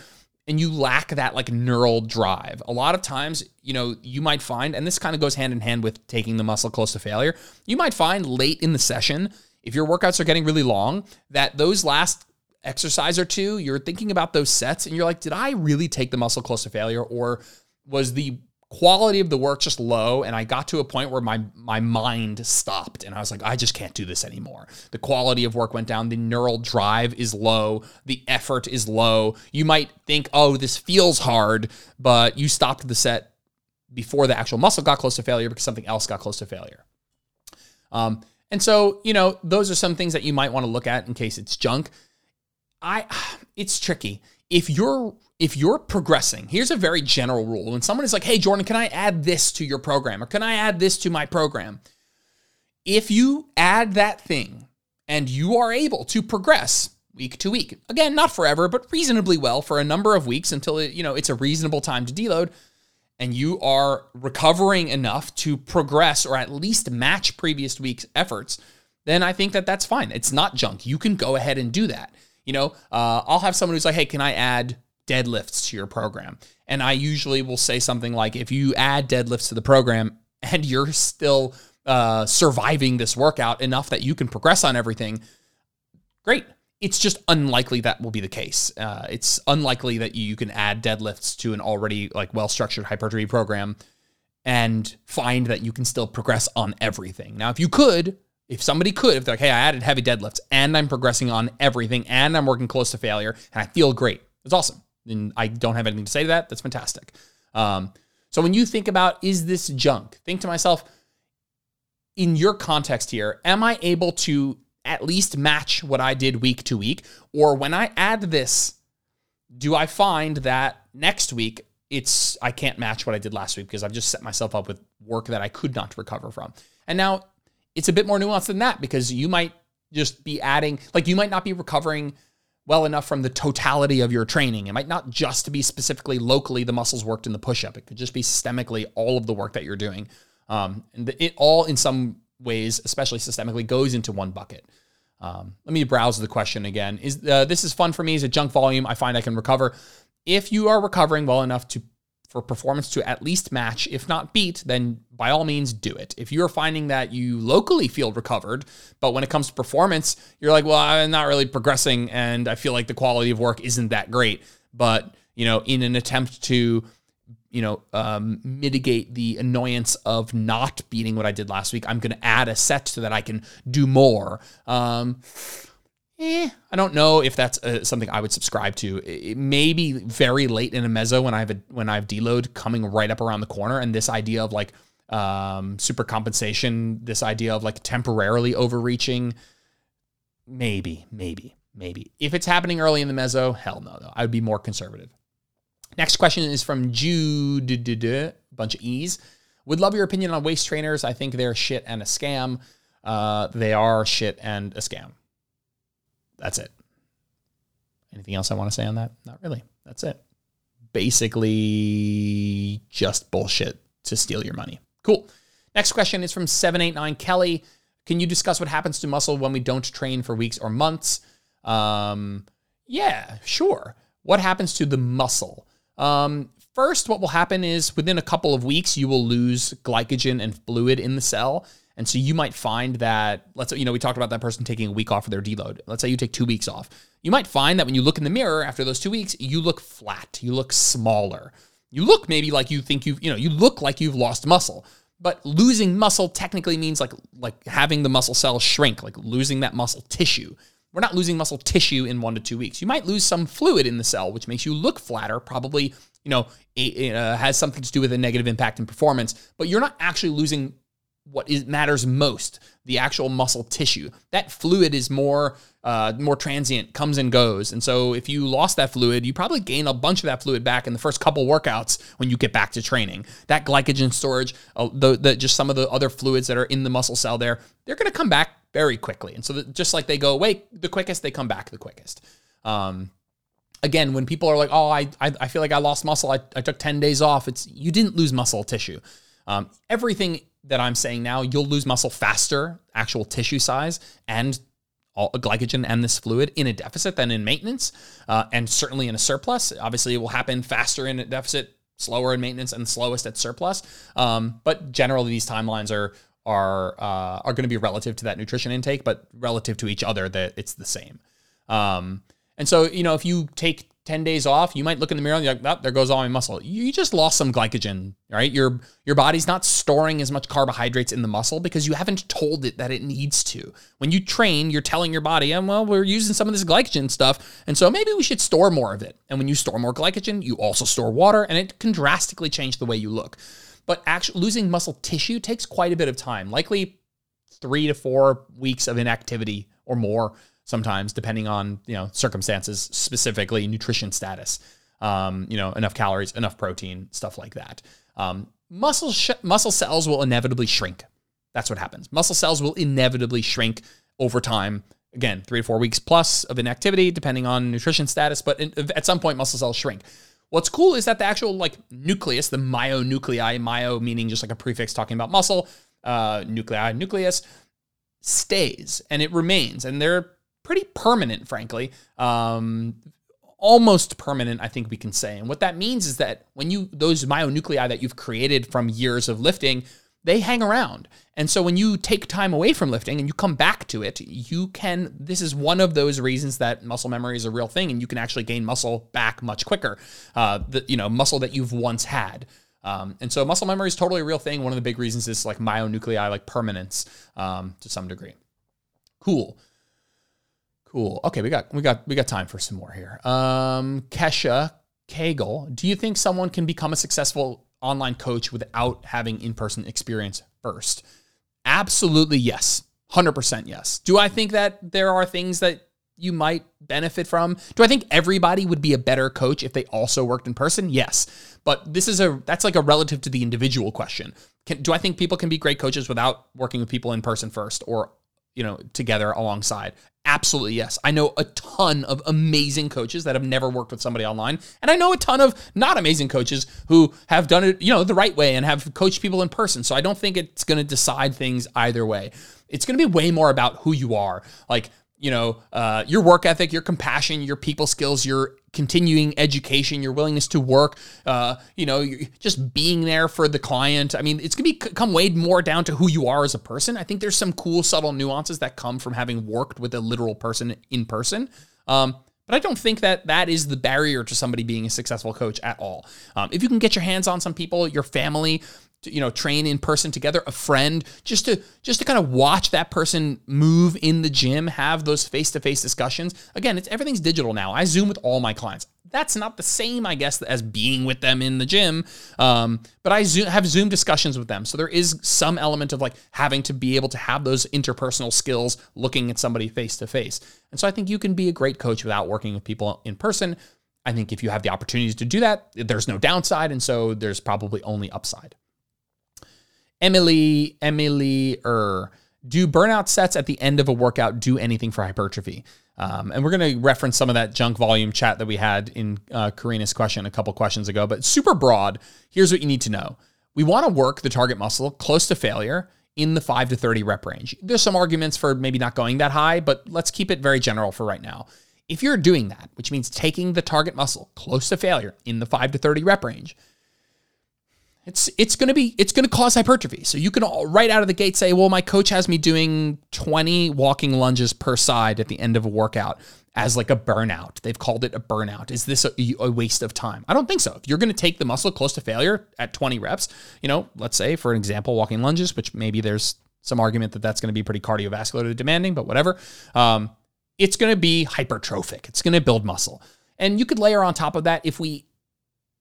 and you lack that like neural drive. A lot of times, you know, you might find, and this kind of goes hand in hand with taking the muscle close to failure, you might find late in the session, if your workouts are getting really long, that those last exercise or two, you're thinking about those sets and you're like, did I really take the muscle close to failure? Or was the quality of the work just low and I got to a point where my my mind stopped and I was like I just can't do this anymore. The quality of work went down, the neural drive is low, the effort is low. You might think, "Oh, this feels hard," but you stopped the set before the actual muscle got close to failure because something else got close to failure. Um, and so, you know, those are some things that you might want to look at in case it's junk. I it's tricky. If you're if you're progressing, here's a very general rule. When someone is like, "Hey Jordan, can I add this to your program or can I add this to my program?" If you add that thing and you are able to progress week to week, again, not forever, but reasonably well for a number of weeks until it, you know, it's a reasonable time to deload and you are recovering enough to progress or at least match previous week's efforts, then I think that that's fine. It's not junk. You can go ahead and do that. You know, uh, I'll have someone who's like, hey, can I add deadlifts to your program? And I usually will say something like, if you add deadlifts to the program and you're still uh, surviving this workout enough that you can progress on everything, great. It's just unlikely that will be the case. Uh, it's unlikely that you can add deadlifts to an already like well structured hypertrophy program and find that you can still progress on everything. Now, if you could, if somebody could, if they're like, hey, I added heavy deadlifts and I'm progressing on everything and I'm working close to failure and I feel great, it's awesome. And I don't have anything to say to that. That's fantastic. Um, so when you think about, is this junk? Think to myself, in your context here, am I able to at least match what I did week to week? Or when I add this, do I find that next week it's I can't match what I did last week because I've just set myself up with work that I could not recover from. And now it's a bit more nuanced than that because you might just be adding, like, you might not be recovering well enough from the totality of your training. It might not just be specifically locally the muscles worked in the push up, it could just be systemically all of the work that you're doing. Um, and it all, in some ways, especially systemically, goes into one bucket. Um, let me browse the question again. Is uh, this is fun for me? Is it junk volume? I find I can recover. If you are recovering well enough to for performance to at least match, if not beat, then by all means do it. If you're finding that you locally feel recovered, but when it comes to performance, you're like, well, I'm not really progressing and I feel like the quality of work isn't that great. But, you know, in an attempt to, you know, um, mitigate the annoyance of not beating what I did last week, I'm going to add a set so that I can do more. Um, eh, I don't know if that's uh, something I would subscribe to. It may be very late in a meso when I have a, when I have deload coming right up around the corner, and this idea of like um, super compensation, this idea of like temporarily overreaching, maybe, maybe, maybe. If it's happening early in the meso, hell no, though. I would be more conservative. Next question is from Jude, bunch of E's. Would love your opinion on waist trainers. I think they're shit and a scam. Uh, they are shit and a scam. That's it. Anything else I want to say on that? Not really. That's it. Basically, just bullshit to steal your money. Cool. Next question is from 789 Kelly. Can you discuss what happens to muscle when we don't train for weeks or months? Um, yeah, sure. What happens to the muscle? Um, first, what will happen is within a couple of weeks, you will lose glycogen and fluid in the cell. And so you might find that, let's say, you know, we talked about that person taking a week off of their deload. Let's say you take two weeks off. You might find that when you look in the mirror after those two weeks, you look flat, you look smaller. You look maybe like you think you've, you know, you look like you've lost muscle. But losing muscle technically means like like having the muscle cells shrink, like losing that muscle tissue. We're not losing muscle tissue in one to two weeks. You might lose some fluid in the cell, which makes you look flatter, probably, you know, uh, has something to do with a negative impact in performance, but you're not actually losing what is matters most, the actual muscle tissue. That fluid is more uh, more transient, comes and goes. And so if you lost that fluid, you probably gain a bunch of that fluid back in the first couple workouts when you get back to training. That glycogen storage, uh, the, the just some of the other fluids that are in the muscle cell there, they're going to come back very quickly. And so the, just like they go away the quickest, they come back the quickest. Um, again, when people are like, "Oh, I I, I feel like I lost muscle. I, I took ten days off," it's you didn't lose muscle tissue. Um, everything that I'm saying now, you'll lose muscle faster, actual tissue size, and all, glycogen and this fluid in a deficit than in maintenance, uh, and certainly in a surplus. Obviously, it will happen faster in a deficit, slower in maintenance, and slowest at surplus. Um, but generally, these timelines are are uh, are going to be relative to that nutrition intake, but relative to each other, that it's the same. Um, and so, you know, if you take 10 days off, you might look in the mirror and you're like, oh, there goes all my muscle. You just lost some glycogen, right? Your your body's not storing as much carbohydrates in the muscle because you haven't told it that it needs to. When you train, you're telling your body, oh, well, we're using some of this glycogen stuff, and so maybe we should store more of it. And when you store more glycogen, you also store water, and it can drastically change the way you look. But actually losing muscle tissue takes quite a bit of time, likely three to four weeks of inactivity or more sometimes, depending on you know circumstances, specifically nutrition status. Um, you know, enough calories, enough protein, stuff like that. Um, muscle sh- muscle cells will inevitably shrink. That's what happens. Muscle cells will inevitably shrink over time. Again, three to four weeks plus of inactivity, depending on nutrition status. But in, at some point, muscle cells shrink. What's cool is that the actual like nucleus, the myonuclei, myo meaning just like a prefix talking about muscle, uh, nuclei, nucleus, stays and it remains. And they're pretty permanent, frankly. Um, almost permanent, I think we can say. And what that means is that when you, those myonuclei that you've created from years of lifting, they hang around. And so when you take time away from lifting and you come back to it, you can, this is one of those reasons that muscle memory is a real thing and you can actually gain muscle back much quicker. Uh, the, you know, muscle that you've once had. Um, and so muscle memory is totally a real thing. One of the big reasons is like myonuclei, like permanence um, to some degree. Cool. Cool. Okay, we got we got we got time for some more here. Um, Kesha Kegel, do you think someone can become a successful online coach without having in-person experience first? Absolutely yes. 100% yes. Do I think that there are things that you might benefit from? Do I think everybody would be a better coach if they also worked in person? Yes. But this is a that's like a relative to the individual question. Can, do I think people can be great coaches without working with people in person first or you know together alongside? Absolutely, yes. I know a ton of amazing coaches that have never worked with somebody online. And I know a ton of not amazing coaches who have done it, you know, the right way and have coached people in person. So I don't think it's going to decide things either way. It's going to be way more about who you are. Like, you know, uh, your work ethic, your compassion, your people skills, your continuing education, your willingness to work, uh, you know, just being there for the client. I mean, it's going to come way more down to who you are as a person. I think there's some cool, subtle nuances that come from having worked with a literal person in person. Um, but I don't think that that is the barrier to somebody being a successful coach at all. Um, if you can get your hands on some people, your family, to, you know, train in person together, a friend, just to just to kind of watch that person move in the gym, have those face to face discussions. Again, it's everything's digital now. I Zoom with all my clients. That's not the same, I guess, as being with them in the gym. Um, but I Zoom, have Zoom discussions with them, so there is some element of like having to be able to have those interpersonal skills, looking at somebody face to face. And so I think you can be a great coach without working with people in person. I think if you have the opportunities to do that, there's no downside, and so there's probably only upside. Emily, Emily, er, do burnout sets at the end of a workout do anything for hypertrophy? Um, and we're going to reference some of that junk volume chat that we had in uh, Karina's question a couple questions ago, but super broad. Here's what you need to know. We want to work the target muscle close to failure in the 5 to 30 rep range. There's some arguments for maybe not going that high, but let's keep it very general for right now. If you're doing that, which means taking the target muscle close to failure in the 5 to 30 rep range, it's it's going to be it's going to cause hypertrophy. So you can all, right out of the gate say, "Well, my coach has me doing 20 walking lunges per side at the end of a workout as like a burnout. They've called it a burnout. Is this a, a waste of time? I don't think so. If you're going to take the muscle close to failure at 20 reps, you know, let's say for an example, walking lunges, which maybe there's some argument that that's going to be pretty cardiovascular demanding, but whatever. Um, it's going to be hypertrophic. It's going to build muscle. And you could layer on top of that if we,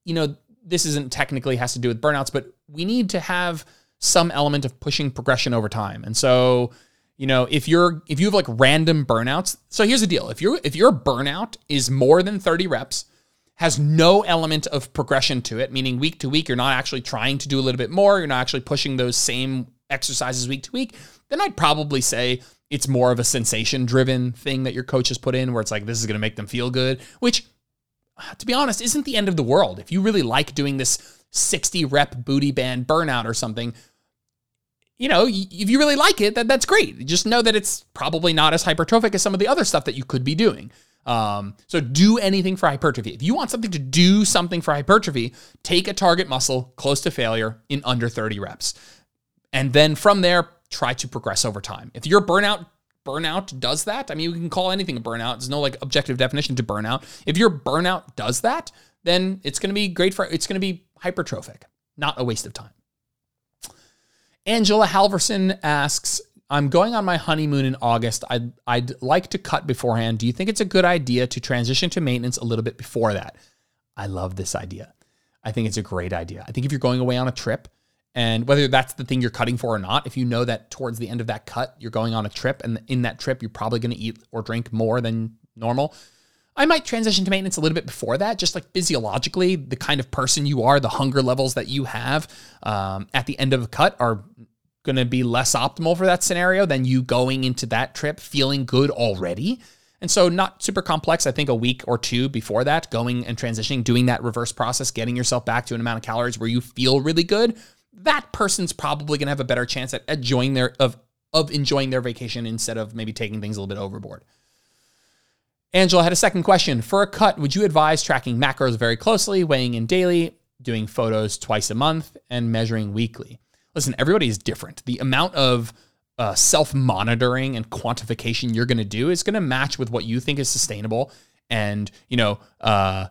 you know, this isn't technically has to do with burnouts, but we need to have some element of pushing progression over time. And so, you know, if you're if you have like random burnouts, so here's the deal. If you if your burnout is more than 30 reps, has no element of progression to it, meaning week to week, you're not actually trying to do a little bit more, you're not actually pushing those same exercises week to week, then I'd probably say it's more of a sensation driven thing that your coach has put in where it's like, this is going to make them feel good, which, to be honest, isn't the end of the world. If you really like doing this 60 rep booty band burnout or something, you know, if you really like it, that, that's great. Just know that it's probably not as hypertrophic as some of the other stuff that you could be doing. Um, so do anything for hypertrophy. If you want something to do something for hypertrophy, take a target muscle close to failure in under 30 reps. And then from there, try to progress over time. If your burnout burnout does that, I mean, we can call anything a burnout. There's no like objective definition to burnout. If your burnout does that, then it's going to be great for it's going to be hypertrophic, not a waste of time. Angela Halverson asks, I'm going on my honeymoon in August. I'd, I'd like to cut beforehand. Do you think it's a good idea to transition to maintenance a little bit before that? I love this idea. I think it's a great idea. I think if you're going away on a trip, and whether that's the thing you're cutting for or not, if you know that towards the end of that cut, you're going on a trip, and in that trip, you're probably going to eat or drink more than normal, I might transition to maintenance a little bit before that, just like physiologically, the kind of person you are, the hunger levels that you have um, at the end of a cut are going to be less optimal for that scenario than you going into that trip feeling good already. And so, not super complex. I think a week or two before that, going and transitioning, doing that reverse process, getting yourself back to an amount of calories where you feel really good. That person's probably going to have a better chance at enjoying their of of enjoying their vacation instead of maybe taking things a little bit overboard. Angela had a second question. For a cut, would you advise tracking macros very closely, weighing in daily, doing photos twice a month, and measuring weekly? Listen, everybody is different. The amount of uh, self monitoring and quantification you're going to do is going to match with what you think is sustainable and, you know, uh,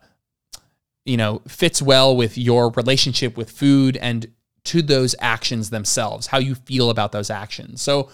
you know, fits well with your relationship with food and to those actions themselves, how you feel about those actions. So,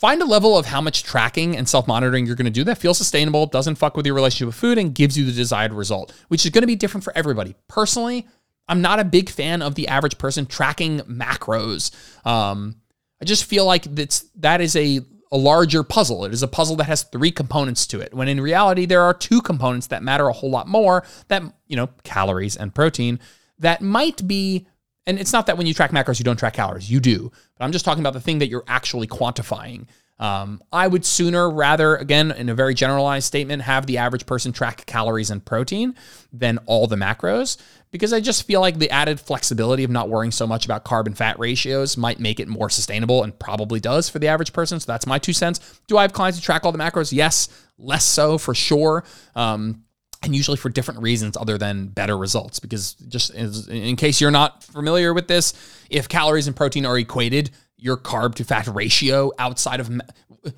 Find a level of how much tracking and self monitoring you're going to do that feels sustainable, doesn't fuck with your relationship with food, and gives you the desired result, which is going to be different for everybody. Personally, I'm not a big fan of the average person tracking macros. Um, I just feel like that's that is a a larger puzzle. It is a puzzle that has three components to it. When in reality, there are two components that matter a whole lot more. That you know, calories and protein. That might be and it's not that when you track macros, you don't track calories. You do. But I'm just talking about the thing that you're actually quantifying. Um, I would sooner rather, again, in a very generalized statement, have the average person track calories and protein than all the macros because I just feel like the added flexibility of not worrying so much about carb and fat ratios might make it more sustainable and probably does for the average person. So that's my two cents. Do I have clients who track all the macros? Yes, less so for sure. Um, and usually for different reasons other than better results. Because just in case you're not familiar with this, if calories and protein are equated, your carb to fat ratio outside of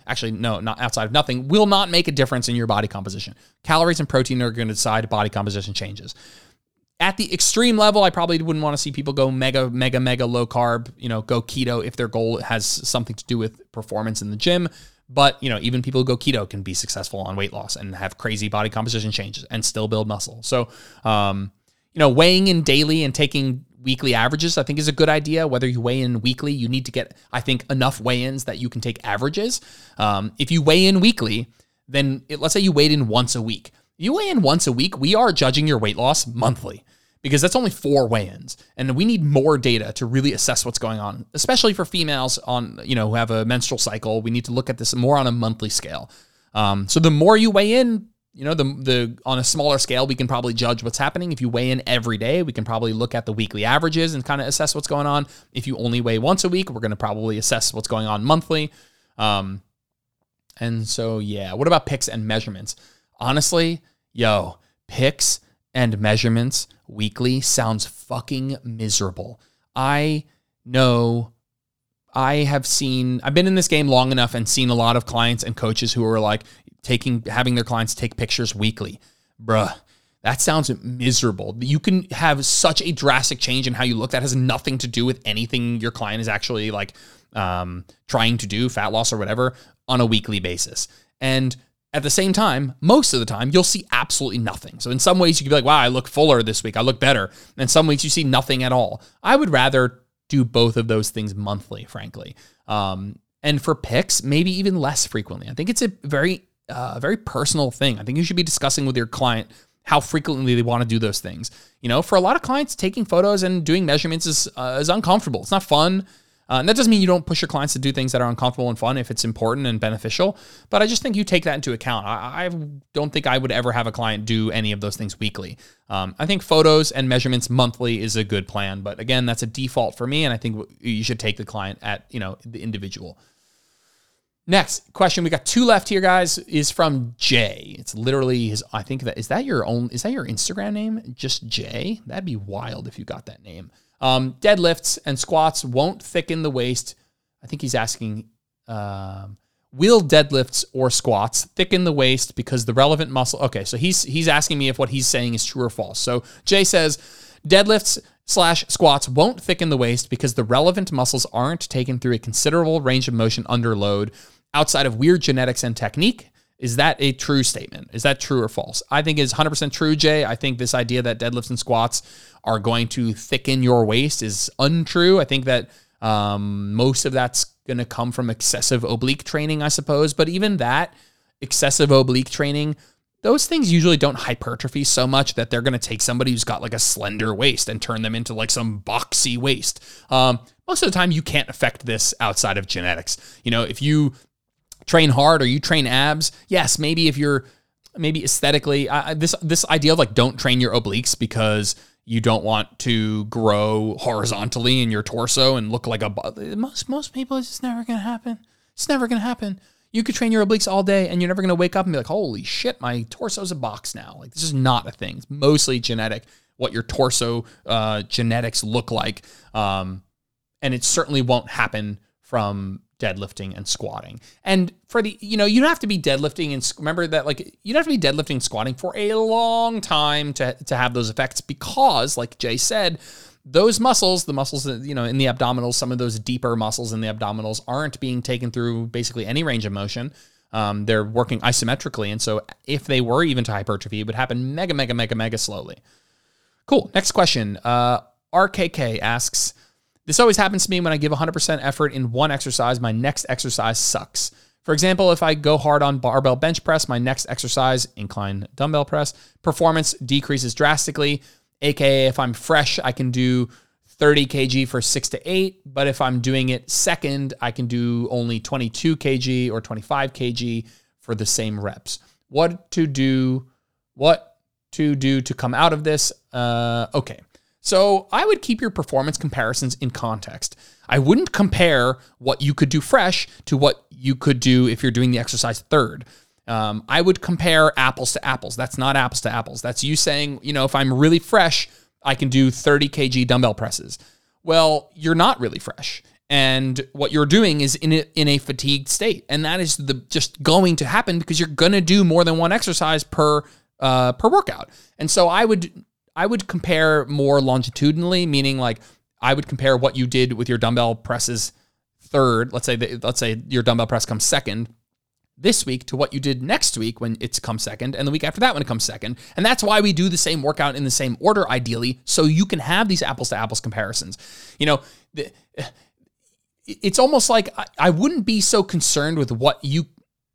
actually no, not outside of nothing will not make a difference in your body composition. Calories and protein are going to decide body composition changes. At the extreme level, I probably wouldn't want to see people go mega, mega, mega low carb, you know, go keto if their goal has something to do with performance in the gym. But you know, even people who go keto can be successful on weight loss and have crazy body composition changes and still build muscle. So, um, you know, weighing in daily and taking weekly averages, I think is a good idea. Whether you weigh in weekly, you need to get, I think, enough weigh-ins that you can take averages. Um, if you weigh in weekly, then it, let's say you weigh in once a week. You weigh in once a week, we are judging your weight loss monthly because that's only four weigh-ins and we need more data to really assess what's going on especially for females on you know who have a menstrual cycle. We need to look at this more on a monthly scale. Um, so the more you weigh in you know the the on a smaller scale we can probably judge what's happening. If you weigh in every day we can probably look at the weekly averages and kind of assess what's going on. If you only weigh once a week we're going to probably assess what's going on monthly. Um, and so yeah what about picks and measurements? Honestly yo picks and measurements weekly sounds fucking miserable. I know I have seen I've been in this game long enough and seen a lot of clients and coaches who are like taking having their clients take pictures weekly. Bruh, that sounds miserable. You can have such a drastic change in how you look that has nothing to do with anything your client is actually like um, trying to do, fat loss or whatever, on a weekly basis. And at the same time, most of the time, you'll see absolutely nothing. So in some ways, you could be like, wow, I look fuller this week. I look better. And some weeks, you see nothing at all. I would rather do both of those things monthly, frankly. Um, and for picks, maybe even less frequently. I think it's a very, uh, very personal thing. I think you should be discussing with your client how frequently they want to do those things. You know, for a lot of clients, taking photos and doing measurements is uh, is uncomfortable. It's not fun. Uh, and that doesn't mean you don't push your clients to do things that are uncomfortable and fun if it's important and beneficial. But I just think you take that into account. I, I don't think I would ever have a client do any of those things weekly. Um, I think photos and measurements monthly is a good plan. But again, that's a default for me. And I think you should take the client at, you know, the individual. Next question, we got two left here, guys. Is from Jay. It's literally his. I think that is that your own. Is that your Instagram name? Just Jay. That'd be wild if you got that name. Um, deadlifts and squats won't thicken the waist. I think he's asking, um, will deadlifts or squats thicken the waist because the relevant muscle? Okay, so he's he's asking me if what he's saying is true or false. So Jay says deadlifts slash squats won't thicken the waist because the relevant muscles aren't taken through a considerable range of motion under load outside of weird genetics and technique. Is that a true statement? Is that true or false? I think is 100% true, Jay. I think this idea that deadlifts and squats are going to thicken your waist is untrue. I think that um, most of that's going to come from excessive oblique training, I suppose. But even that excessive oblique training, those things usually don't hypertrophy so much that they're going to take somebody who's got like a slender waist and turn them into like some boxy waist. Um, most of the time, you can't affect this outside of genetics. You know, if you train hard or you train abs, yes, maybe if you're maybe aesthetically, I, this this idea of like don't train your obliques because you don't want to grow horizontally in your torso and look like a most most people it's just never gonna happen. It's never gonna happen. You could train your obliques all day and you're never gonna wake up and be like, holy shit, my torso's a box now. Like this is not a thing. It's mostly genetic. What your torso uh, genetics look like, um, and it certainly won't happen from deadlifting and squatting. And for the, you know, you don't have to be deadlifting and remember that like you don't have to be deadlifting and squatting for a long time to, to have those effects because, like Jay said, those muscles, the muscles that, you know, in the abdominals, some of those deeper muscles in the abdominals aren't being taken through basically any range of motion. Um, they're working isometrically. And so if they were even to hypertrophy, it would happen mega, mega, mega, mega slowly. Cool. Next question. Uh, RKK asks, this always happens to me when I give 100% effort in one exercise, my next exercise sucks. For example, if I go hard on barbell bench press, my next exercise, incline dumbbell press, performance decreases drastically. AKA, if I'm fresh, I can do 30 kg for six to eight. But if I'm doing it second, I can do only 22 kg or 25 kg for the same reps. What to do? What to do to come out of this? Uh, okay. So I would keep your performance comparisons in context. I wouldn't compare what you could do fresh to what you could do if you're doing the exercise third. Um, I would compare apples to apples. That's not apples to apples. That's you saying, you know, if I'm really fresh, I can do 30 kg dumbbell presses. Well, you're not really fresh. And what you're doing is in a, in a fatigued state. And that is the just going to happen because you're going to do more than one exercise per uh, per workout. And so I would I would compare more longitudinally, meaning like I would compare what you did with your dumbbell presses third. Let's say let's say your dumbbell press comes second this week to what you did next week when it's come second, and the week after that when it comes second. And that's why we do the same workout in the same order, ideally, so you can have these apples to apples comparisons. You know, it's almost like I wouldn't be so concerned with what you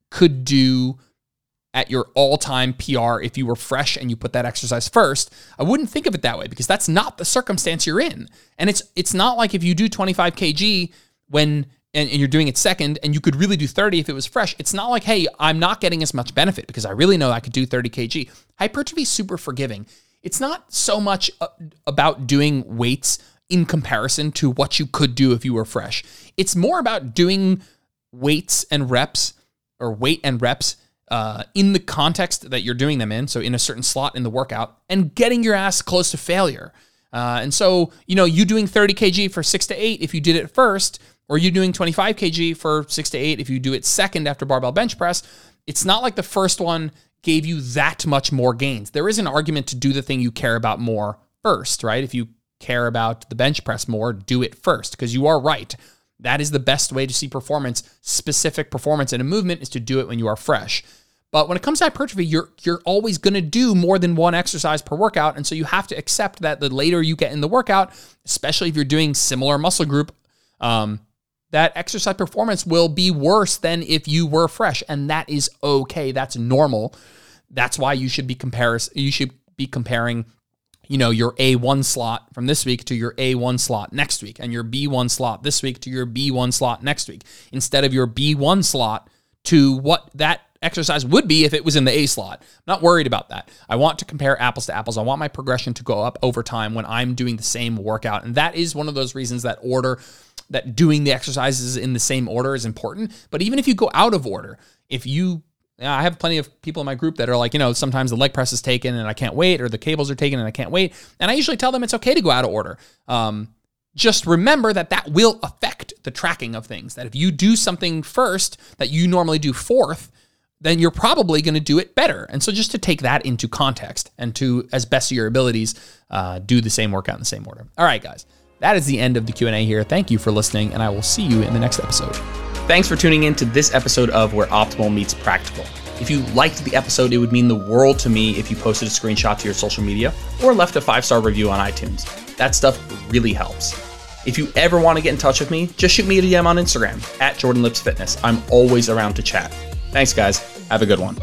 could do at your all-time PR if you were fresh and you put that exercise first. I wouldn't think of it that way because that's not the circumstance you're in. And it's it's not like if you do 25 kg when and, and, you're doing it second and you could really do 30 if it was fresh. It's not like, hey, I'm not getting as much benefit because I really know I could do 30 kg. Hypertrophy is super forgiving. It's not so much uh, about doing weights in comparison to what you could do if you were fresh. It's more about doing weights and reps or weight and reps uh, in the context that you're doing them in, so in a certain slot in the workout, and getting your ass close to failure. Uh, and so, you know, you doing 30 kg for six to eight if you did it first, or you doing 25 kg for six to eight if you do it second after barbell bench press, it's not like the first one gave you that much more gains. There is an argument to do the thing you care about more first, right? If you care about the bench press more, do it first, because you are right. That is the best way to see performance, specific performance in a movement is to do it when you are fresh. But when it comes to hypertrophy, you're you're always going to do more than one exercise per workout, and so you have to accept that the later you get in the workout, especially if you're doing similar muscle group, um, that exercise performance will be worse than if you were fresh, and that is okay. That's normal. That's why you should be comparis- You should be comparing you know, your A1 slot from this week to your A1 slot next week, and your B1 slot this week to your B1 slot next week, instead of your B1 slot to what that exercise would be if it was in the A slot. I'm not worried about that. I want to compare apples to apples. I want my progression to go up over time when I'm doing the same workout. And that is one of those reasons that order, that doing the exercises in the same order is important. But even if you go out of order, if you I have plenty of people in my group that are like, you know, sometimes the leg press is taken and I can't wait, or the cables are taken and I can't wait. And I usually tell them it's okay to go out of order. Um, just remember that that will affect the tracking of things. That if you do something first that you normally do fourth, then you're probably going to do it better. And so just to take that into context and to, as best of your abilities, uh, do the same workout in the same order. All right, guys, that is the end of the Q&A here. Thank you for listening, and I will see you in the next episode. Thanks for tuning in to this episode of Where Optimal Meets Practical. If you liked the episode, it would mean the world to me if you posted a screenshot to your social media or left a five star review on iTunes. That stuff really helps. If you ever want to get in touch with me, just shoot me a DM on Instagram at Jordan Lips Fitness. I'm always around to chat. Thanks, guys. Have a good one.